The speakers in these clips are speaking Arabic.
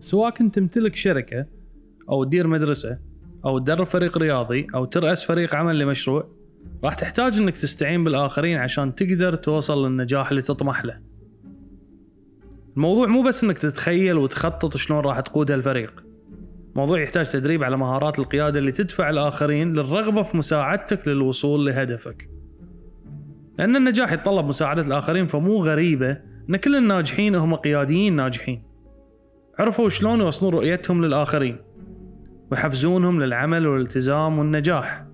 سواء كنت تمتلك شركة أو تدير مدرسة أو تدرب فريق رياضي أو ترأس فريق عمل لمشروع راح تحتاج إنك تستعين بالآخرين عشان تقدر توصل للنجاح اللي تطمح له. الموضوع مو بس إنك تتخيل وتخطط شلون راح تقود هالفريق. موضوع يحتاج تدريب على مهارات القيادة اللي تدفع الآخرين للرغبة في مساعدتك للوصول لهدفك. لأن النجاح يتطلب مساعدة الآخرين فمو غريبة أن كل الناجحين هم قياديين ناجحين. عرفوا شلون يوصلون رؤيتهم للآخرين ويحفزونهم للعمل والالتزام والنجاح.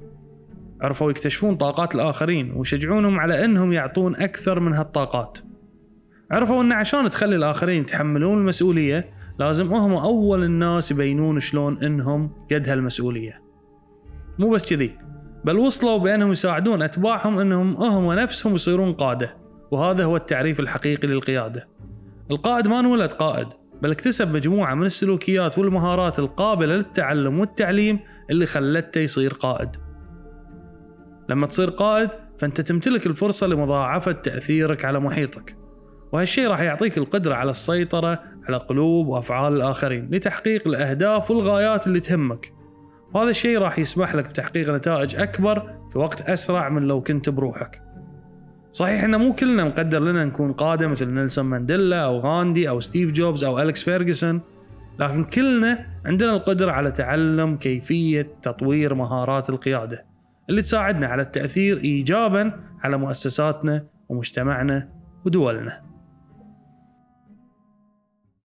عرفوا يكتشفون طاقات الآخرين ويشجعونهم على أنهم يعطون أكثر من هالطاقات. عرفوا أن عشان تخلي الآخرين يتحملون المسؤولية لازم هم أول الناس يبينون شلون أنهم قد هالمسؤولية. مو بس كذي. بل وصلوا بأنهم يساعدون أتباعهم أنهم هم نفسهم يصيرون قادة وهذا هو التعريف الحقيقي للقيادة. القائد ما انولد قائد بل اكتسب مجموعة من السلوكيات والمهارات القابلة للتعلم والتعليم اللي خلته يصير قائد. لما تصير قائد فأنت تمتلك الفرصة لمضاعفة تأثيرك على محيطك. وهالشيء راح يعطيك القدرة على السيطرة على قلوب وأفعال الآخرين لتحقيق الأهداف والغايات اللي تهمك. وهذا الشيء راح يسمح لك بتحقيق نتائج أكبر في وقت أسرع من لو كنت بروحك. صحيح إن مو كلنا مقدر لنا نكون قادة مثل نيلسون مانديلا أو غاندي أو ستيف جوبز أو الكس فيرجسون لكن كلنا عندنا القدرة على تعلم كيفية تطوير مهارات القيادة اللي تساعدنا على التأثير إيجابا على مؤسساتنا ومجتمعنا ودولنا.